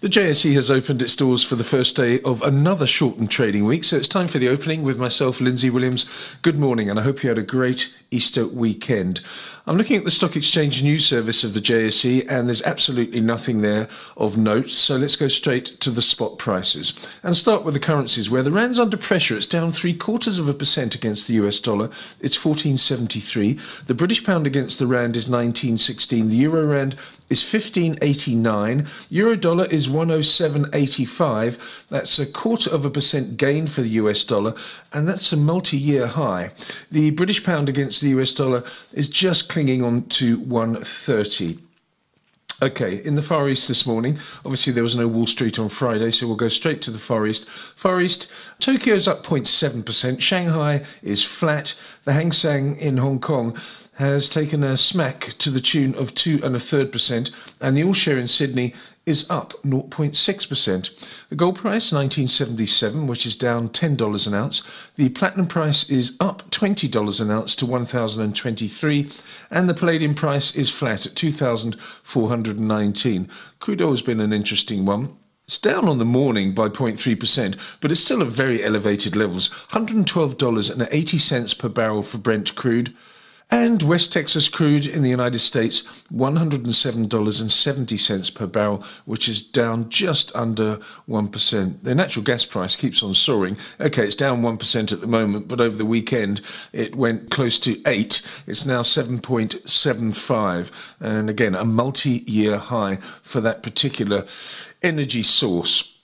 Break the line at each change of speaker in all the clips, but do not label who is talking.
The JSE has opened its doors for the first day of another shortened trading week, so it's time for the opening with myself, Lindsay Williams. Good morning, and I hope you had a great Easter weekend. I'm looking at the Stock Exchange News Service of the JSE, and there's absolutely nothing there of note, so let's go straight to the spot prices and start with the currencies where the Rand's under pressure. It's down three quarters of a percent against the US dollar, it's 1473. The British pound against the Rand is 1916. The Euro Rand is 1589. Euro dollar is 107.85. That's a quarter of a percent gain for the US dollar, and that's a multi year high. The British pound against the US dollar is just clinging on to 130. Okay, in the Far East this morning, obviously there was no Wall Street on Friday, so we'll go straight to the Far East. Far East, Tokyo's up 0.7%, Shanghai is flat, the Hang Seng in Hong Kong has taken a smack to the tune of two and a third percent, and the all share in Sydney is up 0.6%. The gold price 1977, which is down $10 an ounce. The platinum price is up $20 an ounce to 1023, and the palladium price is flat at 2419. Crude oil has been an interesting one. It's down on the morning by 0.3%, but it's still at very elevated levels. $112.80 per barrel for Brent crude. And West Texas crude in the United States, $107.70 per barrel, which is down just under 1%. The natural gas price keeps on soaring. Okay, it's down 1% at the moment, but over the weekend it went close to 8. It's now 7.75. And again, a multi year high for that particular energy source.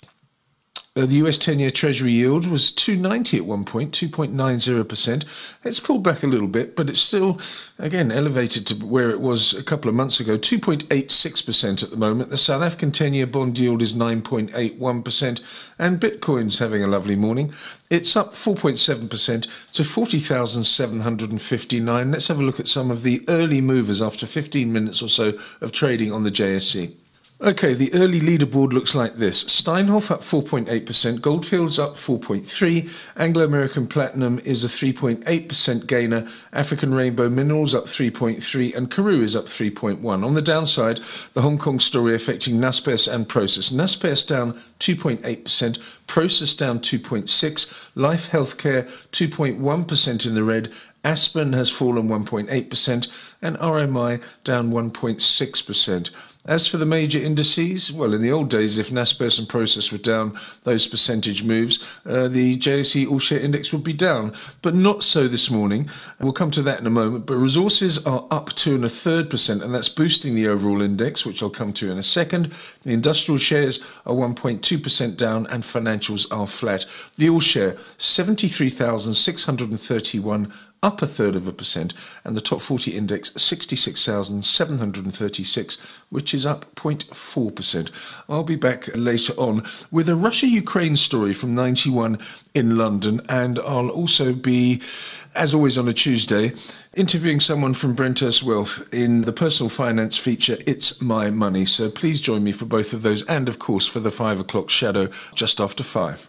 Uh, the US 10 year Treasury yield was 290 at one point, 2.90%. It's pulled back a little bit, but it's still, again, elevated to where it was a couple of months ago, 2.86% at the moment. The South African 10 year bond yield is 9.81%, and Bitcoin's having a lovely morning. It's up 4.7% to 40,759. Let's have a look at some of the early movers after 15 minutes or so of trading on the JSE. Okay, the early leaderboard looks like this. Steinhoff up 4.8%, Goldfields up 4.3%, Anglo American Platinum is a 3.8% gainer, African Rainbow Minerals up 3.3%, and Karoo is up 3.1. On the downside, the Hong Kong story affecting Naspers and Prosus. Naspers down 2.8%, Prosus down 2.6, Life Healthcare 2.1% in the red, Aspen has fallen 1.8% and RMI down 1.6%. As for the major indices, well, in the old days, if Naspers and Prosus were down those percentage moves, uh, the JSE All Share Index would be down, but not so this morning. We'll come to that in a moment. But resources are up two and a third percent, and that's boosting the overall index, which I'll come to in a second. The industrial shares are 1.2% down, and financials are flat. The All Share 73,631 up a third of a percent, and the top 40 index 66,736, which is up 0.4%. I'll be back later on with a Russia Ukraine story from 91 in London, and I'll also be, as always on a Tuesday, interviewing someone from Brenthurst Wealth in the personal finance feature It's My Money. So please join me for both of those, and of course for the five o'clock shadow just after five.